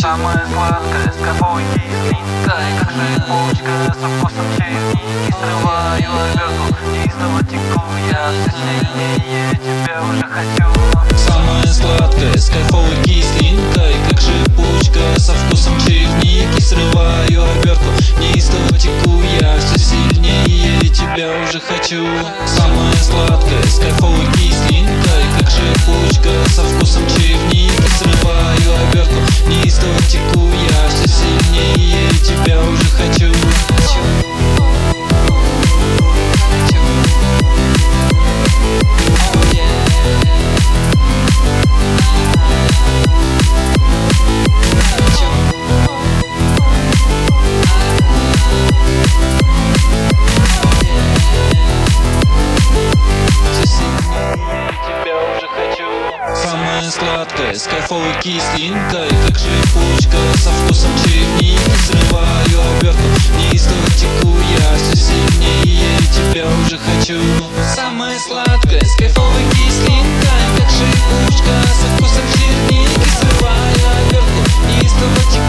Самая сладкая с тобой кислинкой Как же шипучка со вкусом черники. Срываю обертку чистого теку Я все сильнее тебя уже хочу. Самая сладкая с кайфовой кислинкой Как шипучка со вкусом черники. Срываю обертку неистово теку Я все сильнее тебя уже хочу. Самая сладкая с Самая сладкая, с кайфовой кислинкой. Как шипучка со вкусом черники Срываю обертку, неистово теку Я все сильнее тебя уже хочу. Самая сладкая, с кайфовой кислинкой. Как шипучка со вкусом черники Срываю обертку, неистово теку